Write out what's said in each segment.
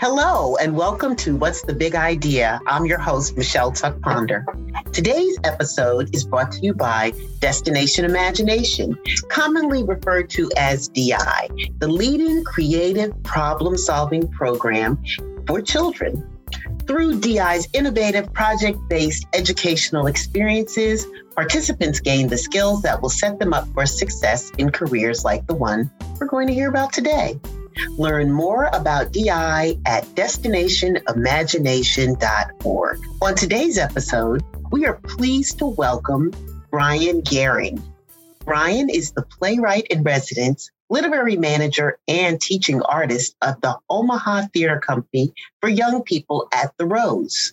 Hello, and welcome to What's the Big Idea? I'm your host, Michelle Tuck Ponder. Today's episode is brought to you by Destination Imagination, commonly referred to as DI, the leading creative problem solving program for children. Through DI's innovative project based educational experiences, participants gain the skills that will set them up for success in careers like the one we're going to hear about today. Learn more about DI at destinationimagination.org. On today's episode, we are pleased to welcome Brian Guehring. Brian is the playwright in residence, literary manager, and teaching artist of the Omaha Theater Company for young people at the Rose.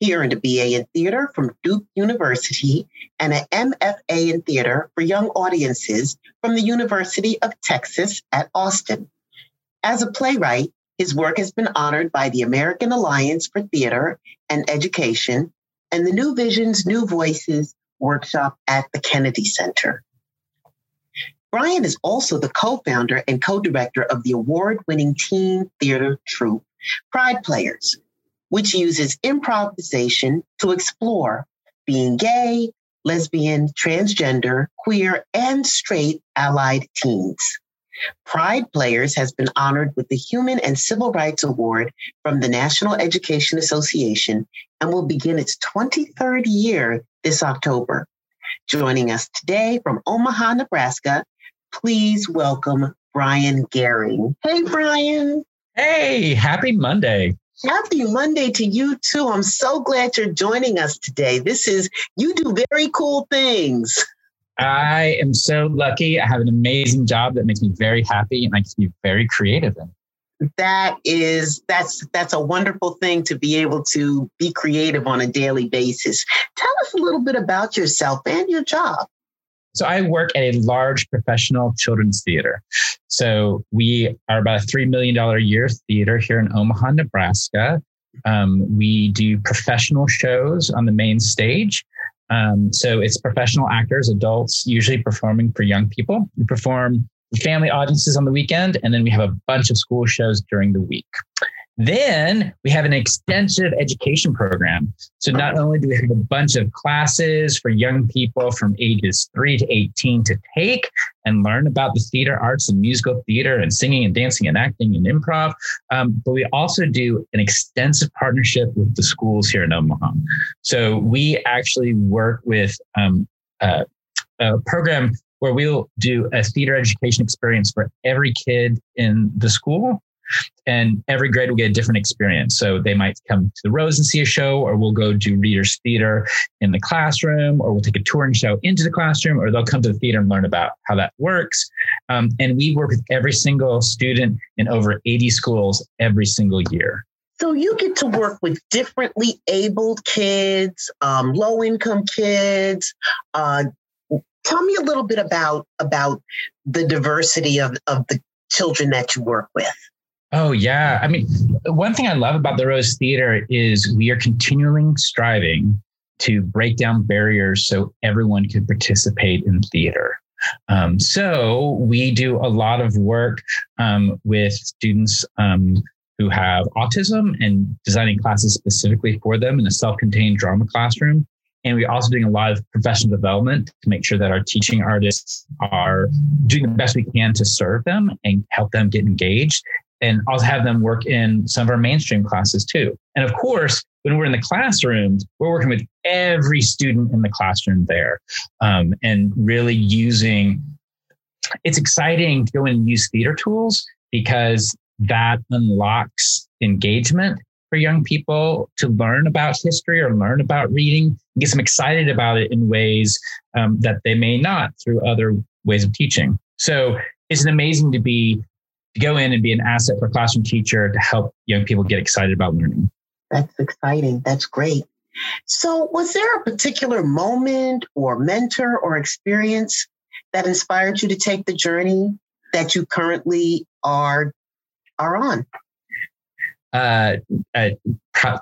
He earned a BA in theater from Duke University and an MFA in theater for young audiences from the University of Texas at Austin. As a playwright, his work has been honored by the American Alliance for Theater and Education and the New Visions, New Voices workshop at the Kennedy Center. Brian is also the co founder and co director of the award winning teen theater troupe, Pride Players, which uses improvisation to explore being gay, lesbian, transgender, queer, and straight allied teens. Pride Players has been honored with the Human and Civil Rights Award from the National Education Association and will begin its 23rd year this October. Joining us today from Omaha, Nebraska, please welcome Brian Guehring. Hey, Brian. Hey, happy Monday. Happy Monday to you too. I'm so glad you're joining us today. This is, you do very cool things. I am so lucky. I have an amazing job that makes me very happy and I can be very creative in. That is that's that's a wonderful thing to be able to be creative on a daily basis. Tell us a little bit about yourself and your job. So I work at a large professional children's theater. So we are about a $3 million a year theater here in Omaha, Nebraska. Um, we do professional shows on the main stage. Um, so it's professional actors, adults, usually performing for young people. We perform family audiences on the weekend, and then we have a bunch of school shows during the week. Then we have an extensive education program. So not only do we have a bunch of classes for young people from ages three to 18 to take and learn about the theater arts and musical theater and singing and dancing and acting and improv, um, but we also do an extensive partnership with the schools here in Omaha. So we actually work with um, a program where we'll do a theater education experience for every kid in the school and every grade will get a different experience. So they might come to the Rose and see a show, or we'll go do Reader's Theater in the classroom, or we'll take a touring show into the classroom, or they'll come to the theater and learn about how that works. Um, and we work with every single student in over 80 schools every single year. So you get to work with differently abled kids, um, low income kids. Uh, tell me a little bit about about the diversity of, of the children that you work with. Oh, yeah. I mean, one thing I love about the Rose Theater is we are continually striving to break down barriers so everyone can participate in theater. Um, so we do a lot of work um, with students um, who have autism and designing classes specifically for them in a self-contained drama classroom. And we're also doing a lot of professional development to make sure that our teaching artists are doing the best we can to serve them and help them get engaged and I'll have them work in some of our mainstream classes too. And of course, when we're in the classrooms, we're working with every student in the classroom there um, and really using. It's exciting to go and use theater tools because that unlocks engagement for young people to learn about history or learn about reading and get them excited about it in ways um, that they may not through other ways of teaching. So it's amazing to be to go in and be an asset for a classroom teacher to help young people get excited about learning. That's exciting. That's great. So, was there a particular moment or mentor or experience that inspired you to take the journey that you currently are are on? Uh, uh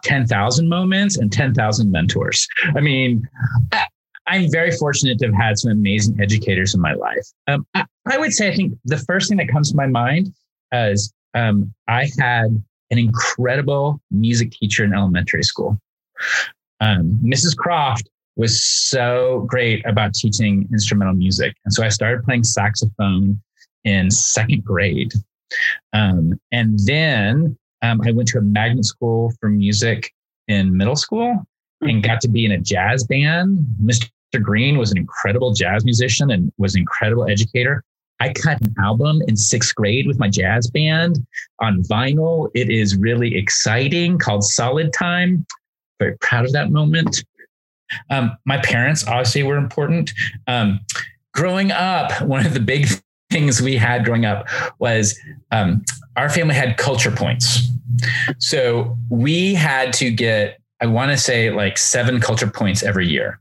10,000 moments and 10,000 mentors. I mean, I'm very fortunate to have had some amazing educators in my life. Um, I, I, would say, I think the first thing that comes to my mind is um, I had an incredible music teacher in elementary school. Um, Mrs. Croft was so great about teaching instrumental music. And so I started playing saxophone in second grade. Um, and then um, I went to a magnet school for music in middle school and got to be in a jazz band. Mr. Green was an incredible jazz musician and was an incredible educator. I cut an album in sixth grade with my jazz band on vinyl. It is really exciting called Solid Time. Very proud of that moment. Um, my parents obviously were important. Um, growing up, one of the big things we had growing up was um, our family had culture points. So we had to get, I want to say, like seven culture points every year.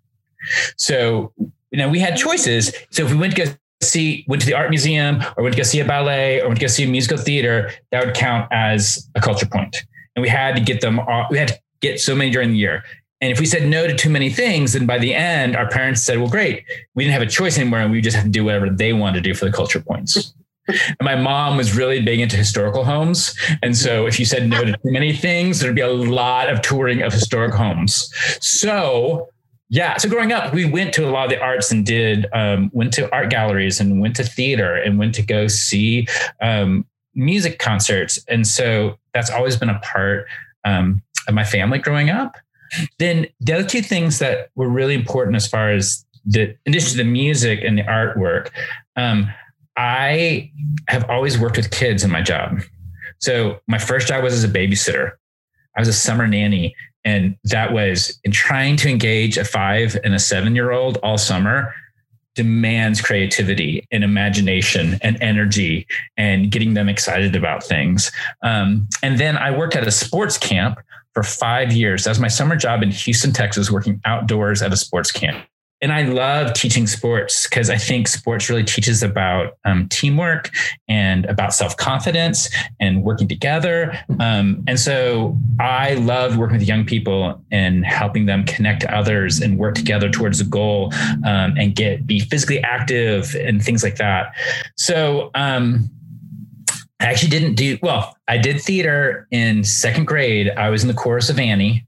So, you know, we had choices. So if we went to go see, went to the art museum or went to go see a ballet or went to go see a musical theater, that would count as a culture point. And we had to get them all, we had to get so many during the year. And if we said no to too many things, then by the end, our parents said, well, great. We didn't have a choice anymore. And we just have to do whatever they wanted to do for the culture points. And my mom was really big into historical homes. And so if you said no to too many things, there'd be a lot of touring of historic homes. So yeah. So growing up, we went to a lot of the arts and did, um, went to art galleries and went to theater and went to go see um, music concerts. And so that's always been a part um, of my family growing up. Then the other two things that were really important as far as the, in addition to the music and the artwork, um, I have always worked with kids in my job. So my first job was as a babysitter. I was a summer nanny, and that was in trying to engage a five and a seven year old all summer demands creativity and imagination and energy and getting them excited about things. Um, and then I worked at a sports camp for five years. That was my summer job in Houston, Texas, working outdoors at a sports camp. And I love teaching sports because I think sports really teaches about um, teamwork and about self confidence and working together. Um, and so I love working with young people and helping them connect to others and work together towards a goal um, and get be physically active and things like that. So um, I actually didn't do well. I did theater in second grade. I was in the chorus of Annie.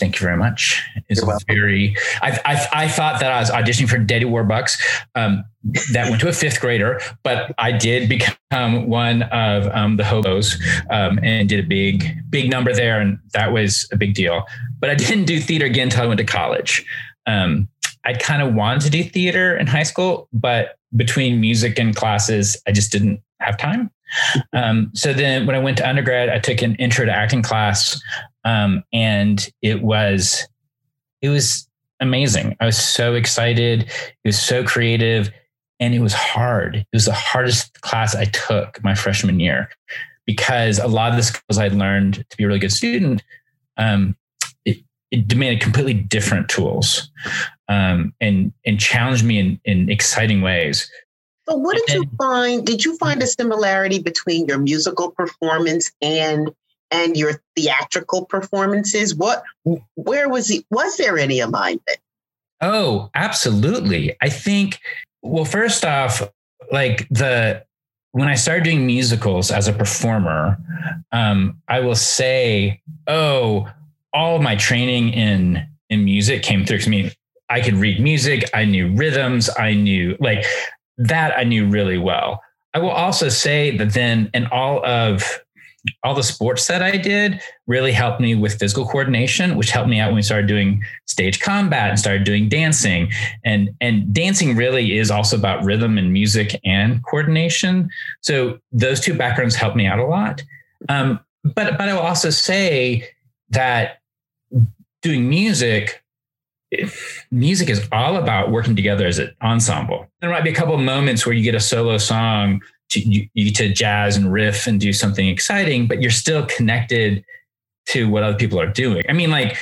Thank you very much. It's very. I, I, I thought that I was auditioning for Daddy Warbucks. Um, that went to a fifth grader, but I did become one of um, the hobos um, and did a big big number there, and that was a big deal. But I didn't do theater again until I went to college. Um, I kind of wanted to do theater in high school, but between music and classes, I just didn't have time. Um, so then when I went to undergrad, I took an intro to acting class. Um, and it was, it was amazing. I was so excited. It was so creative and it was hard. It was the hardest class I took my freshman year because a lot of the skills I'd learned to be a really good student, um, it, it demanded completely different tools um, and and challenged me in, in exciting ways. So, what did you find? Did you find a similarity between your musical performance and and your theatrical performances? What, where was he? Was there any alignment? Oh, absolutely. I think. Well, first off, like the when I started doing musicals as a performer, um, I will say, oh, all of my training in in music came through to me. I could read music. I knew rhythms. I knew like that I knew really well. I will also say that then in all of all the sports that I did really helped me with physical coordination, which helped me out when we started doing stage combat and started doing dancing. And and dancing really is also about rhythm and music and coordination. So those two backgrounds helped me out a lot. Um, but but I will also say that doing music music is all about working together as an ensemble. There might be a couple moments where you get a solo song to, you, to jazz and riff and do something exciting, but you're still connected to what other people are doing. I mean, like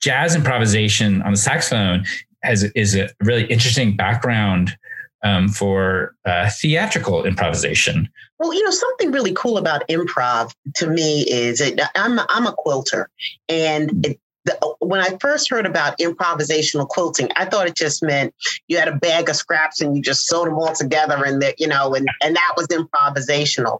jazz improvisation on the saxophone has is a really interesting background um, for uh, theatrical improvisation. Well, you know, something really cool about improv to me is it, I'm I'm a quilter, and it, the, when I first heard about improvisational quilting, I thought it just meant you had a bag of scraps and you just sewed them all together, and that you know, and and that was improvisational.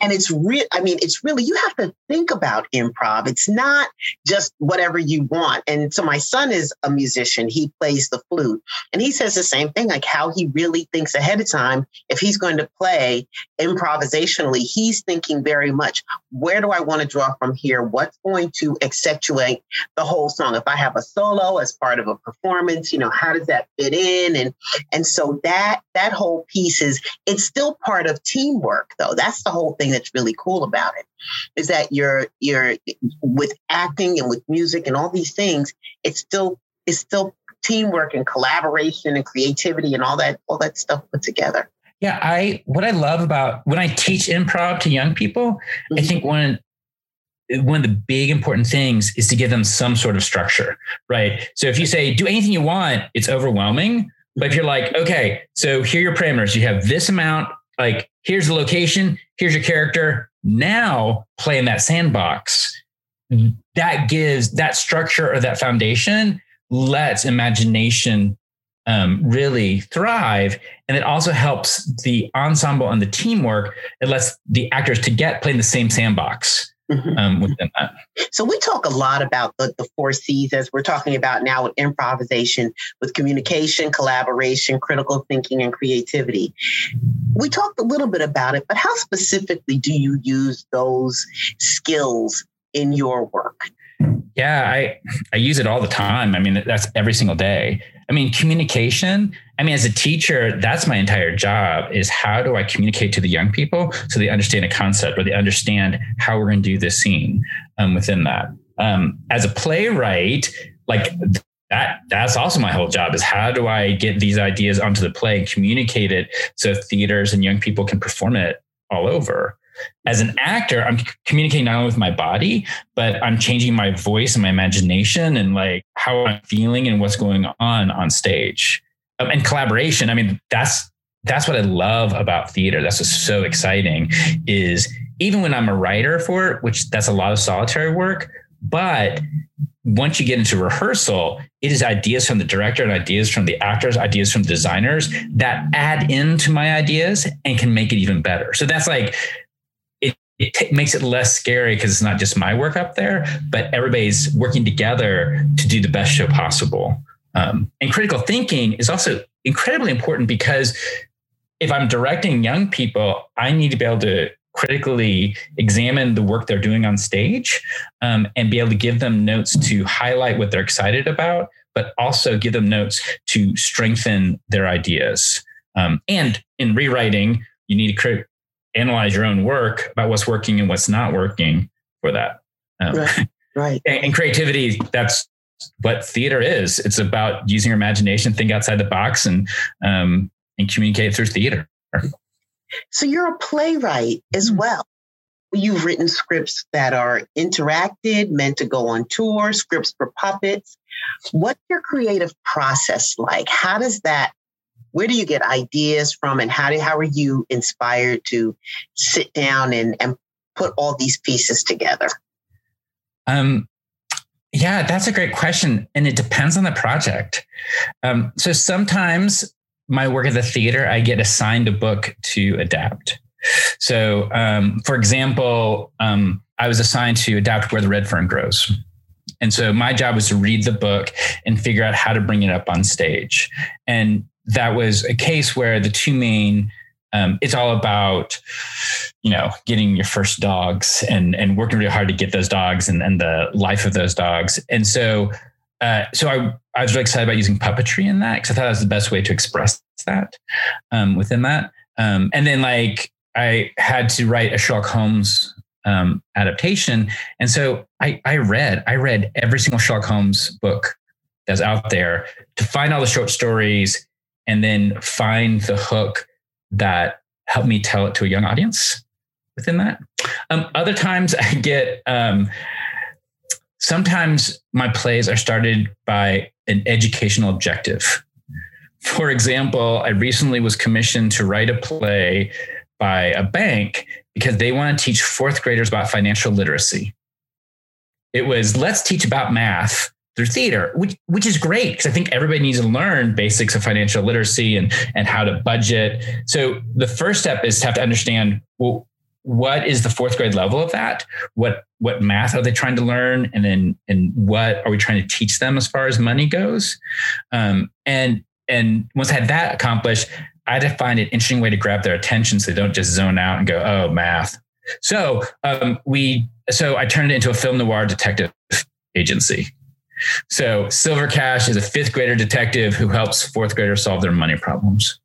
And it's real i mean it's really you have to think about improv. It's not just whatever you want. And so my son is a musician. He plays the flute. And he says the same thing like how he really thinks ahead of time. If he's going to play improvisationally he's thinking very much where do i want to draw from here? What's going to accentuate the whole song? If i have a solo as part of a performance you know how does that fit in? And and so that that whole piece is it's still part of teamwork though. That's the whole thing that's really cool about it is that you're you're with acting and with music and all these things it's still it's still teamwork and collaboration and creativity and all that all that stuff put together. Yeah i what i love about when i teach improv to young people mm-hmm. i think one one of the big important things is to give them some sort of structure right? So if you say do anything you want it's overwhelming but if you're like okay so here are your parameters. You have this amount like here's the location. Here's your character. Now play in that sandbox. That gives that structure or that foundation lets imagination um, really thrive. And it also helps the ensemble and the teamwork. It lets the actors to get play in the same sandbox. Um, within that so we talk a lot about the, the four c's as we're talking about now with improvisation with communication collaboration critical thinking and creativity we talked a little bit about it but how specifically do you use those skills in your work yeah, I I use it all the time. I mean, that's every single day. I mean, communication. I mean, as a teacher, that's my entire job is how do I communicate to the young people so they understand a concept or they understand how we're going to do this scene um, within that. Um, as a playwright, like that that's also my whole job is how do I get these ideas onto the play and communicate it so theaters and young people can perform it all over as an actor, I'm communicating not only with my body, but I'm changing my voice and my imagination and like how I'm feeling and what's going on on stage. Um, and collaboration, I mean, that's that's what I love about theater. That's what's so exciting is even when I'm a writer for it, which that's a lot of solitary work, but once you get into rehearsal, it is ideas from the director and ideas from the actors, ideas from designers that add into my ideas and can make it even better. So that's like it t- makes it less scary because it's not just my work up there, but everybody's working together to do the best show possible. Um, and critical thinking is also incredibly important because if I'm directing young people, I need to be able to critically examine the work they're doing on stage um, and be able to give them notes to highlight what they're excited about, but also give them notes to strengthen their ideas. Um, and in rewriting, you need to analyze your own work about what's working and what's not working for that. Um, right. Right. And, and, creativity, that's what theater is. It's about using your imagination, think outside the box and um, and communicate through theater. So you're a playwright as mm-hmm. well. You've written scripts that are interacted, meant to go on tour, scripts for puppets. What's your creative process like? How does that where do you get ideas from and how do, how are you inspired to sit down and, and put all these pieces together? Um, yeah that's a great question and it depends on the project. Um, so sometimes my work at the theater i get assigned a book to adapt. So um, for example um, i was assigned to adapt where the red fern grows. And so my job was to read the book and figure out how to bring it up on stage. And that was a case where the two main um, it's all about you know getting your first dogs and and working really hard to get those dogs and, and the life of those dogs and so uh, so I, I was really excited about using puppetry in that because I thought that was the best way to express that um, within that. Um, and then like I had to write a Sherlock Holmes um, adaptation, and so I, I read I read every single Sherlock Holmes book that's out there to find all the short stories and then find the hook that helped me tell it to a young audience within that. Um, other times I get, um, sometimes my plays are started by an educational objective. For example, I recently was commissioned to write a play by a bank because they want to teach fourth graders about financial literacy. It was let's teach about math through theater, which which is great because I think everybody needs to learn basics of financial literacy and and how to budget. So the first step is to have to understand well what is the fourth grade level of that? What what math are they trying to learn? And then and what are we trying to teach them as far as money goes? Um, and and once I had that accomplished, I had to find an interesting way to grab their attention so they don't just zone out and go, oh, math. So um, we so I turned it into a film noir detective agency. So Silver Cash is a fifth grader detective who helps fourth graders solve their money problems.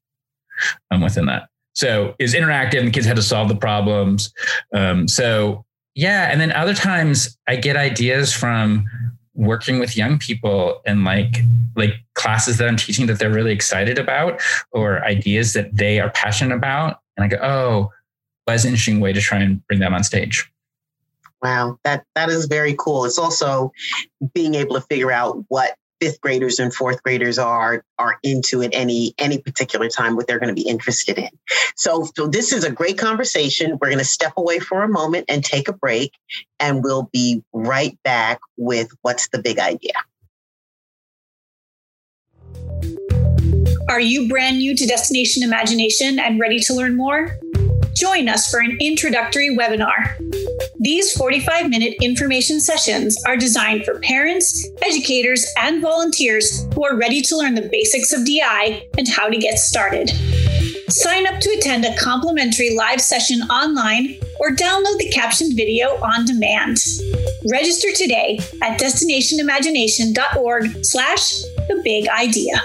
Um, within that. So is interactive and the kids had to solve the problems. Um, so yeah. And then other times I get ideas from working with young people and like like classes that I'm teaching that they're really excited about or ideas that they are passionate about. And I go, oh, that's an interesting way to try and bring them on stage. Wow, that that is very cool. It's also being able to figure out what fifth graders and fourth graders are are into at any any particular time what they're going to be interested in. So so this is a great conversation. We're going to step away for a moment and take a break and we'll be right back with what's the big idea? Are you brand new to destination imagination and ready to learn more join us for an introductory webinar these 45 minute information sessions are designed for parents, educators, and volunteers who are ready to learn the basics of DI and how to get started. Sign up to attend a complimentary live session online or download the captioned video on demand. Register today at destinationimagination.org slash the big idea.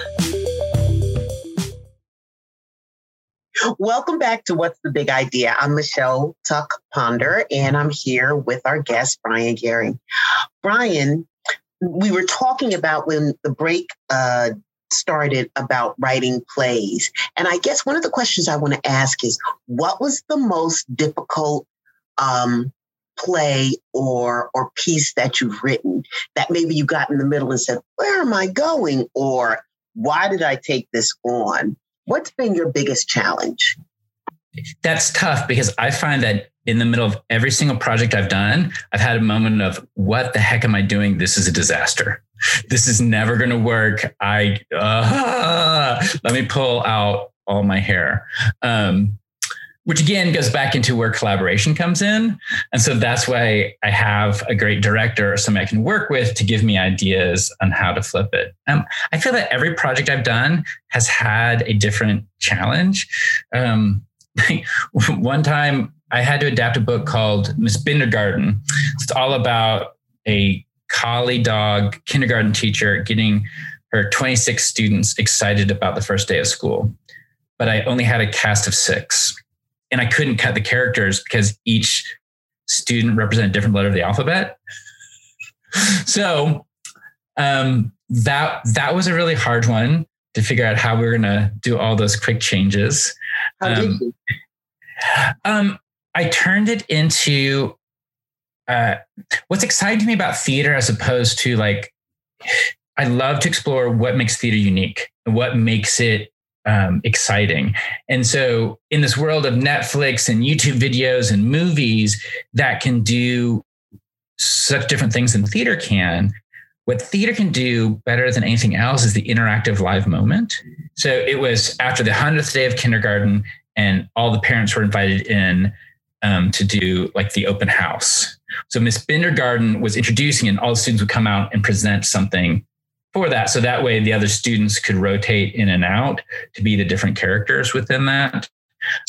Welcome back to What's the Big Idea? I'm Michelle Tuck Ponder, and I'm here with our guest, Brian Guehring. Brian, we were talking about when the break uh, started about writing plays. And I guess one of the questions I want to ask is what was the most difficult um, play or or piece that you've written that maybe you got in the middle and said, Where am I going? Or why did I take this on? What's been your biggest challenge? That's tough because I find that in the middle of every single project I've done, I've had a moment of what the heck am I doing? This is a disaster. This is never going to work. I uh, let me pull out all my hair. Um, which again goes back into where collaboration comes in. And so that's why I have a great director or somebody I can work with to give me ideas on how to flip it. Um, I feel that every project I've done has had a different challenge. Um, one time I had to adapt a book called Miss Bindergarten. It's all about a collie dog kindergarten teacher getting her 26 students excited about the first day of school. But I only had a cast of six and I couldn't cut the characters because each student represented a different letter of the alphabet. So um, that that was a really hard one to figure out how we are going to do all those quick changes. How um, did you? Um, I turned it into uh, what's exciting to me about theater as opposed to like I love to explore what makes theater unique and what makes it um, exciting. And so, in this world of Netflix and YouTube videos and movies that can do such different things than theater can, what theater can do better than anything else is the interactive live moment. So, it was after the 100th day of kindergarten, and all the parents were invited in um, to do like the open house. So, Miss Bindergarten was introducing, and all the students would come out and present something for that. So that way the other students could rotate in and out to be the different characters within that.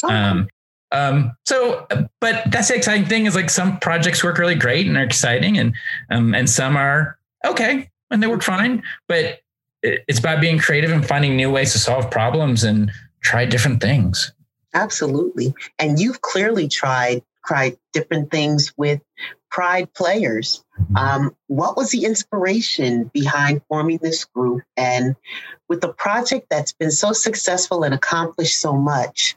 Oh. Um, um, so, but that's the exciting thing is like some projects work really great and are exciting and, um, and some are okay and they work fine, but it's about being creative and finding new ways to solve problems and try different things. Absolutely. And you've clearly tried tried different things with Pride Players. Um, what was the inspiration behind forming this group? And with a project that's been so successful and accomplished so much,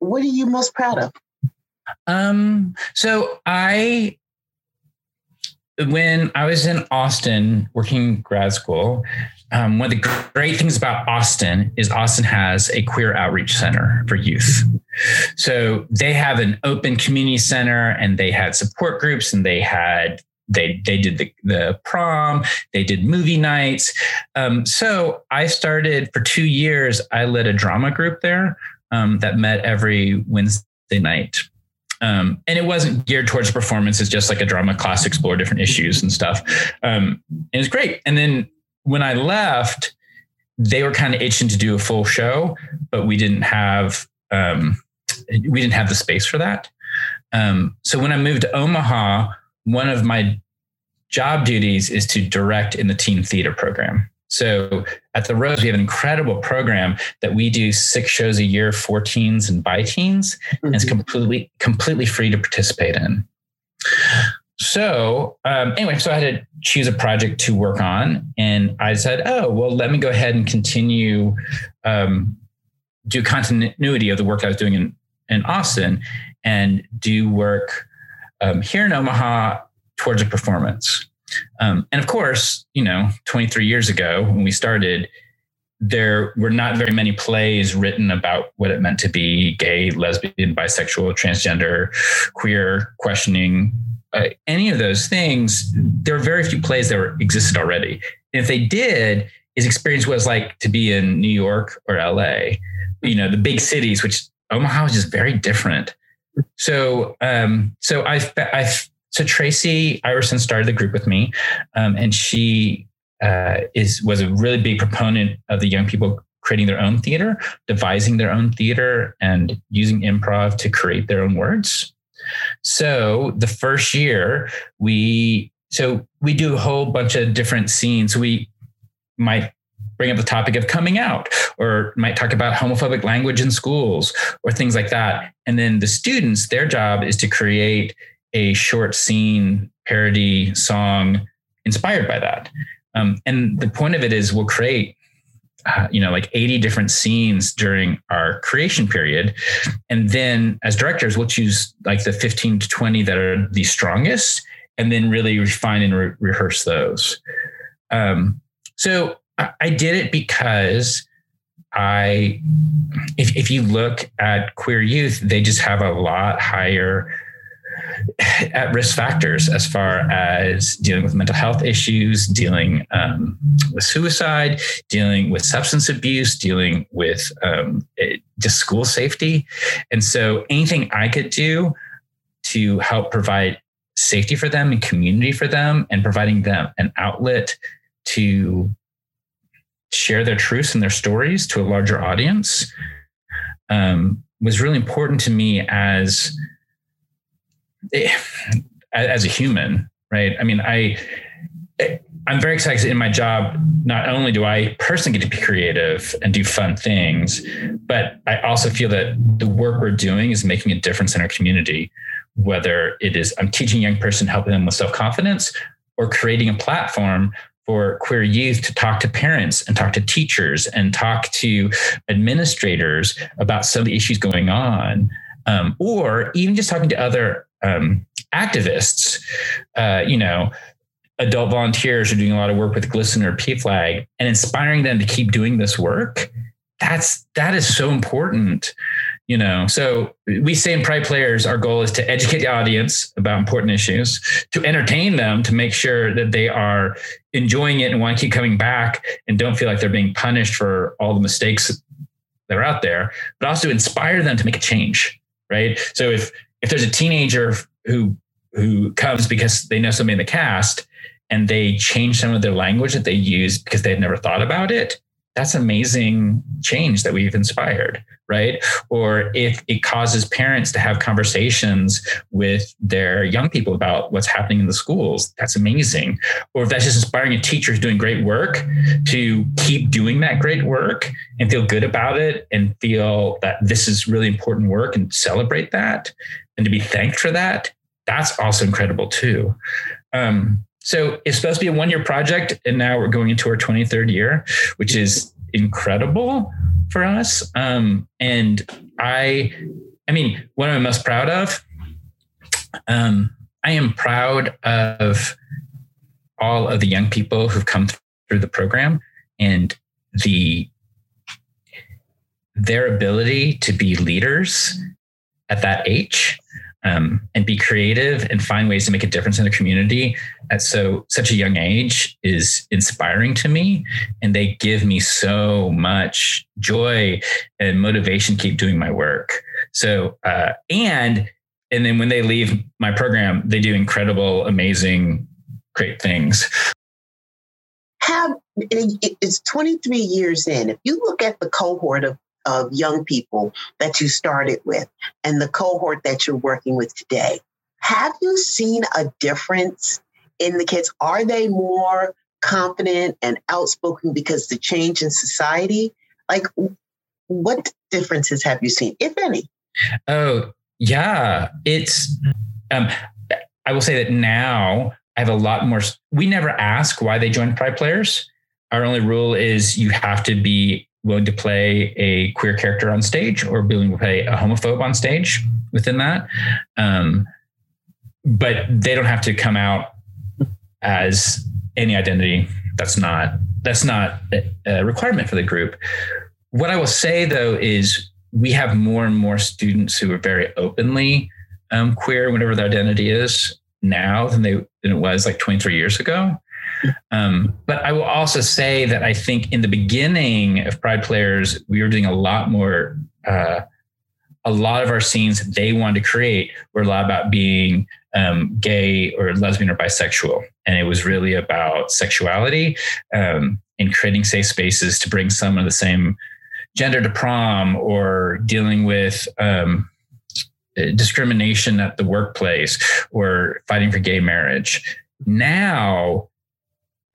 what are you most proud of? Um, so I when I was in Austin working grad school, um, one of the great things about Austin is Austin has a queer outreach center for youth. So they have an open community center and they had support groups and they had they they did the, the prom they did movie nights um, so i started for two years i led a drama group there um, that met every wednesday night Um, and it wasn't geared towards performance. It's just like a drama class, explore different issues and stuff. Um, and it was great. And then when I left, they were kind of itching to do a full show, but we didn't have um, we didn't have the space for that. Um, so when I moved to Omaha, one of my job duties is to direct in the teen theater program. So at the Rose, we have an incredible program that we do six shows a year for teens and by teens, mm-hmm. and it's mm-hmm. completely completely free to participate in. So um, anyway, so I had to choose a project to work on, and I said, "Oh, well, let me go ahead and continue um, do continuity of the work I was doing in in Austin, and do work um, here in Omaha towards a performance." Um, and of course, you know, 23 years ago when we started, there were not very many plays written about what it meant to be gay, lesbian, bisexual, transgender, queer, questioning, uh, any of those things. There are very few plays that were, existed already. And if they did, his experience was like to be in New York or LA, you know, the big cities, which Omaha was just very different. So, um, so I, I so Tracy Iverson started the group with me, um, and she uh, is was a really big proponent of the young people creating their own theater, devising their own theater, and using improv to create their own words. So the first year we so we do a whole bunch of different scenes. We might bring up the topic of coming out or might talk about homophobic language in schools or things like that. And then the students, their job is to create a short scene parody song inspired by that. Um, and the point of it is we'll create, uh, you know, like 80 different scenes during our creation period. And then as directors, we'll choose like the 15 to 20 that are the strongest and then really refine and re- rehearse those. Um, so I, I did it because I, if, if you look at queer youth, they just have a lot higher at risk factors as far as dealing with mental health issues, dealing um, with suicide, dealing with substance abuse, dealing with um, it, just school safety. And so anything I could do to help provide safety for them and community for them and providing them an outlet to share their truths and their stories to a larger audience um, was really important to me as as a human, right? I mean, I I'm very excited in my job. Not only do I personally get to be creative and do fun things, but I also feel that the work we're doing is making a difference in our community. Whether it is I'm teaching young person, helping them with self confidence, or creating a platform for queer youth to talk to parents and talk to teachers and talk to administrators about some of the issues going on, um, or even just talking to other um, activists, uh, you know, adult volunteers are doing a lot of work with GLSEN or PFLAG and inspiring them to keep doing this work. That's that is so important, you know. So we say in Pride Players, our goal is to educate the audience about important issues, to entertain them, to make sure that they are enjoying it and want to keep coming back and don't feel like they're being punished for all the mistakes that are out there, but also inspire them to make a change. Right. So if if there's a teenager who who comes because they know somebody in the cast and they change some of their language that they use because they had never thought about it that's amazing change that we've inspired right? Or if it causes parents to have conversations with their young people about what's happening in the schools that's amazing. Or if that's just inspiring a teacher who's doing great work to keep doing that great work and feel good about it and feel that this is really important work and celebrate that and to be thanked for that that's also incredible too um, so it's supposed to be a one year project, and now we're going into our 23rd year, which is incredible for us. Um, and I, I mean, what I'm most proud of? Um, I am proud of all of the young people who've come through the program and the their ability to be leaders at that age um, and be creative and find ways to make a difference in the community at so such a young age is inspiring to me and they give me so much joy and motivation to keep doing my work so uh, and and then when they leave my program, they do incredible, amazing, great things. Have it's 23 years in. If you look at the cohort of of young people that you started with and the cohort that you're working with today, have you seen a difference in the kids? Are they more confident and outspoken because the change in society? Like, what differences have you seen, if any? Oh, yeah. It's, um, I will say that now I have a lot more. We never ask why they joined Pride Players. Our only rule is you have to be willing to play a queer character on stage or willing to play a homophobe on stage within that. Um, but they don't have to come out as any identity that's not that's not a requirement for the group. What I will say though is we have more and more students who are very openly um, queer, whatever their identity is now than they than it was like 23 years ago. Um, but I will also say that I think in the beginning of Pride Players, we were doing a lot more. Uh, a lot of our scenes they wanted to create were a lot about being um, gay or lesbian or bisexual, and it was really about sexuality um, and creating safe spaces to bring some of the same gender to prom or dealing with um, discrimination at the workplace or fighting for gay marriage. Now,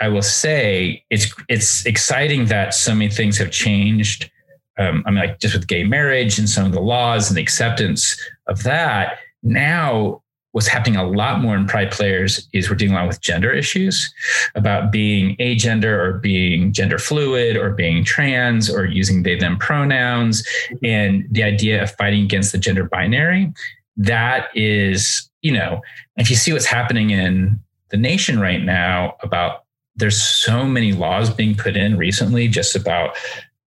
I will say it's it's exciting that so many things have changed. Um, I mean, like just with gay marriage and some of the laws and the acceptance of that. Now what's happening a lot more in pride players is we're dealing a lot with gender issues about being agender or being gender fluid or being trans or using they them pronouns and the idea of fighting against the gender binary that is you know if you see what's happening in the nation right now about there's so many laws being put in recently just about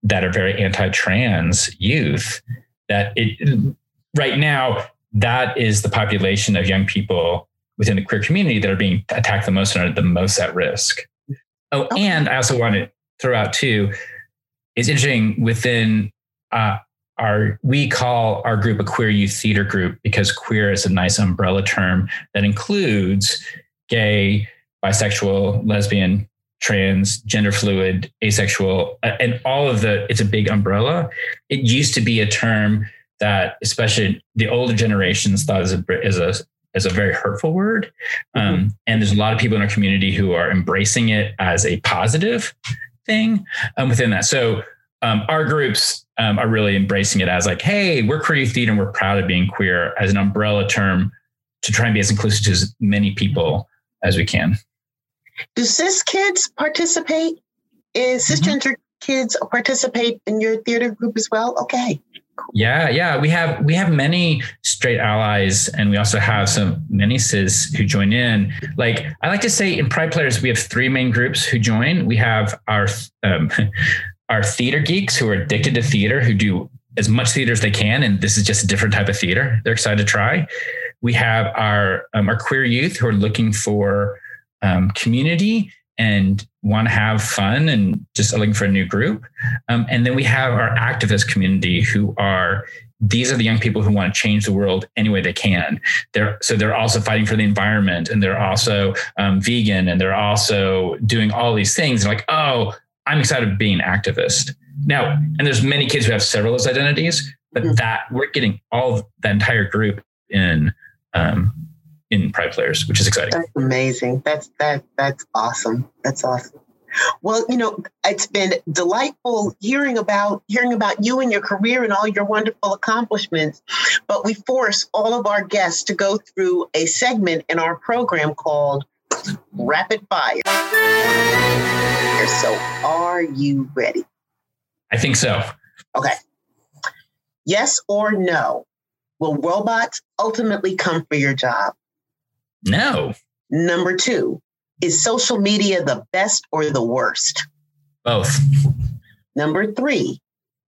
that are very anti-trans youth that it right now that is the population of young people within the queer community that are being attacked the most and are the most at risk. Oh, and I also want to throw out too, it's interesting within uh, our, we call our group a queer youth theater group because queer is a nice umbrella term that includes gay, bisexual, lesbian, trans, gender fluid, asexual, and all of the, it's a big umbrella. It used to be a term that especially the older generations thought as a as a as a very hurtful word. Mm-hmm. Um, and there's a lot of people in our community who are embracing it as a positive thing um, within that. So um, our groups um, are really embracing it as like, hey, we're queer theater and we're proud of being queer as an umbrella term to try and be as inclusive to as many people as we can. Do cis kids participate? Is mm-hmm. cisgender mm-hmm. kids participate in your theater group as well? Okay. Yeah, yeah, we have we have many straight allies, and we also have some many cis who join in. Like I like to say, in Pride Players, we have three main groups who join. We have our um, our theater geeks who are addicted to theater, who do as much theater as they can, and this is just a different type of theater. They're excited to try. We have our um, our queer youth who are looking for um, community and want to have fun and just looking for a new group. Um, and then we have our activist community who are these are the young people who want to change the world any way they can. They're so they're also fighting for the environment and they're also um, vegan and they're also doing all these things. And like, oh, I'm excited to be an activist now. And there's many kids who have several of those identities, but mm-hmm. that we're getting all that entire group in um, in Pride Players, which is exciting. That's amazing. That's that that's awesome. That's awesome. Well, you know, it's been delightful hearing about hearing about you and your career and all your wonderful accomplishments. But we force all of our guests to go through a segment in our program called Rapid Fire. So, are you ready? I think so. Okay. Yes or no? Will robots ultimately come for your job? No. Number two, is social media the best or the worst? Both. Number three,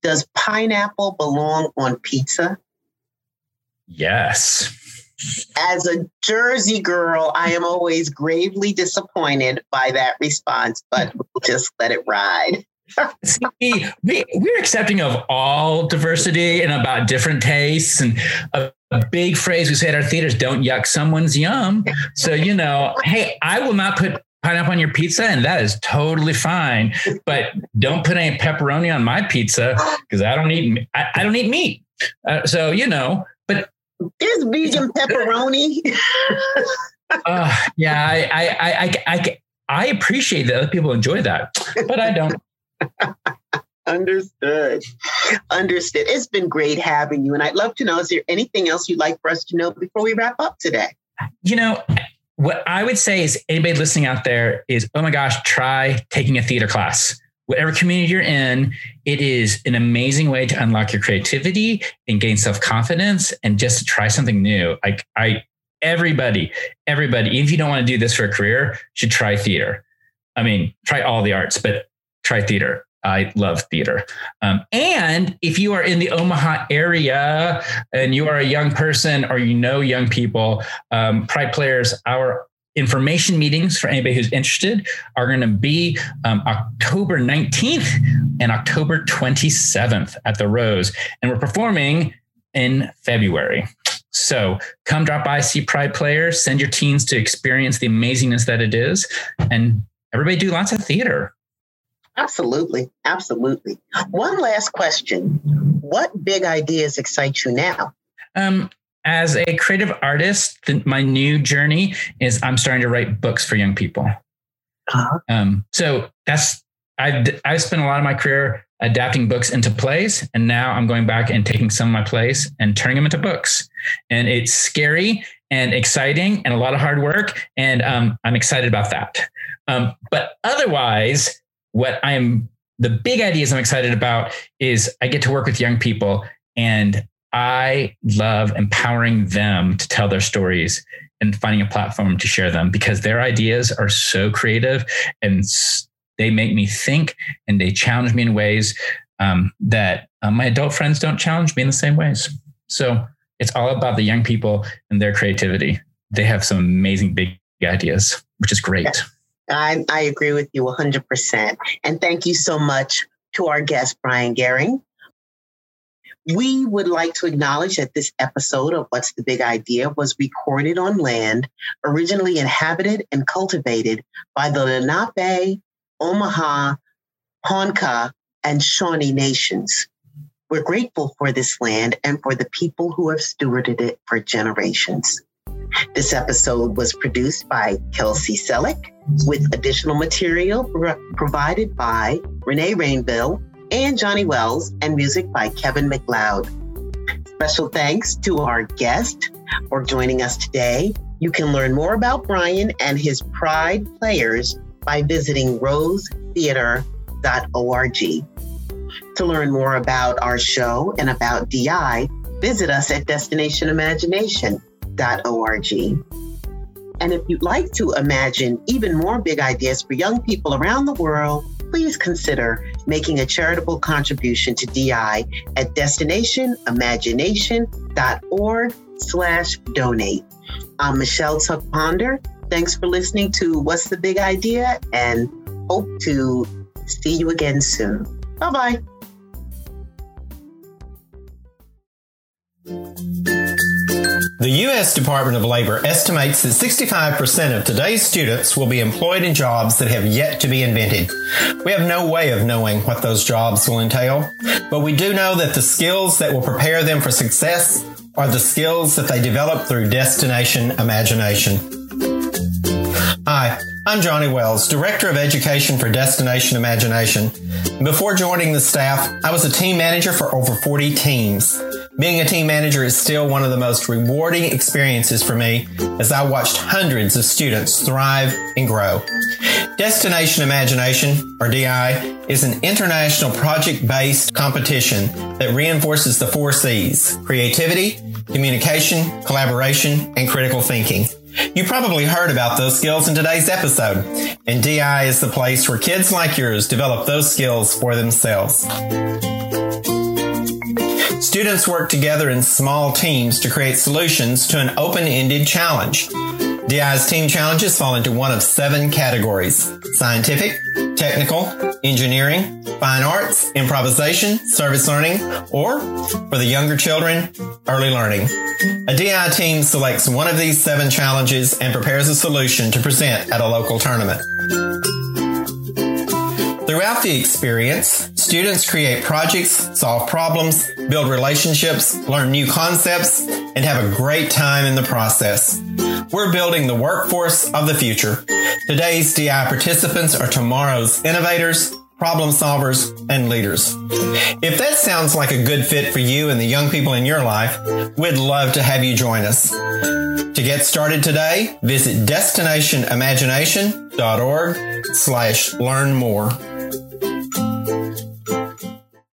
does pineapple belong on pizza? Yes. As a Jersey girl, I am always gravely disappointed by that response, but we'll just let it ride. See, we, we're accepting of all diversity and about different tastes and a, a big phrase we say at our theaters don't yuck someone's yum. So you know hey i will not put pineapple on your pizza and that is totally fine but don't put any pepperoni on my pizza because i don't eat I, I don't eat meat. Uh, so you know but there's vegan pepperoni? Uh, yeah I, I i i i i appreciate that other people enjoy that but i don't Understood. Understood. It's been great having you. And I'd love to know is there anything else you'd like for us to know before we wrap up today? You know, what I would say is anybody listening out there is, oh my gosh, try taking a theater class. Whatever community you're in, it is an amazing way to unlock your creativity and gain self confidence and just to try something new. Like, I, everybody, everybody, if you don't want to do this for a career, should try theater. I mean, try all the arts, but try theater. I love theater. Um, and if you are in the Omaha area and you are a young person or you know young people, um, Pride Players, our information meetings for anybody who's interested are going to be um, October 19th and October 27th at the Rose. And we're performing in February. So come drop by, see Pride Players, send your teens to experience the amazingness that it is, and everybody do lots of theater. Absolutely. Absolutely. One last question. What big ideas excite you now? Um, as a creative artist, the, my new journey is I'm starting to write books for young people. Uh-huh. Um, so that's I've I've spent a lot of my career adapting books into plays, and now I'm going back and taking some of my plays and turning them into books. And it's scary and exciting and a lot of hard work, and um, I'm excited about that. Um, but otherwise, what I'm the big ideas I'm excited about is I get to work with young people and I love empowering them to tell their stories and finding a platform to share them because their ideas are so creative and they make me think and they challenge me in ways um, that uh, my adult friends don't challenge me in the same ways. So it's all about the young people and their creativity. They have some amazing big ideas, which is great. I, I agree with you 100%. And thank you so much to our guest, Brian Guehring. We would like to acknowledge that this episode of What's the Big Idea was recorded on land originally inhabited and cultivated by the Lenape, Omaha, Ponca, and Shawnee nations. We're grateful for this land and for the people who have stewarded it for generations. This episode was produced by Kelsey Selleck with additional material provided by Renee Rainville and Johnny Wells and music by Kevin MacLeod. Special thanks to our guest for joining us today. You can learn more about Brian and his Pride players by visiting rosetheater.org. To learn more about our show and about DI, visit us at Destination Imagination org. And if you'd like to imagine even more big ideas for young people around the world, please consider making a charitable contribution to DI at destinationimagination.org slash donate. I'm Michelle Tuck Ponder. Thanks for listening to What's the Big Idea and hope to see you again soon. Bye bye. The U.S. Department of Labor estimates that 65% of today's students will be employed in jobs that have yet to be invented. We have no way of knowing what those jobs will entail, but we do know that the skills that will prepare them for success are the skills that they develop through destination imagination. Hi, I'm Johnny Wells, Director of Education for Destination Imagination. Before joining the staff, I was a team manager for over 40 teams. Being a team manager is still one of the most rewarding experiences for me as I watched hundreds of students thrive and grow. Destination Imagination, or DI, is an international project based competition that reinforces the four C's creativity, communication, collaboration, and critical thinking. You probably heard about those skills in today's episode, and DI is the place where kids like yours develop those skills for themselves. Students work together in small teams to create solutions to an open-ended challenge. DI's team challenges fall into one of seven categories. Scientific, technical, engineering, fine arts, improvisation, service learning, or for the younger children, early learning. A DI team selects one of these seven challenges and prepares a solution to present at a local tournament. Throughout the experience, students create projects, solve problems, build relationships, learn new concepts, and have a great time in the process. We're building the workforce of the future. Today's DI participants are tomorrow's innovators, problem solvers, and leaders. If that sounds like a good fit for you and the young people in your life, we'd love to have you join us. To get started today, visit destinationimagination.org slash learn more.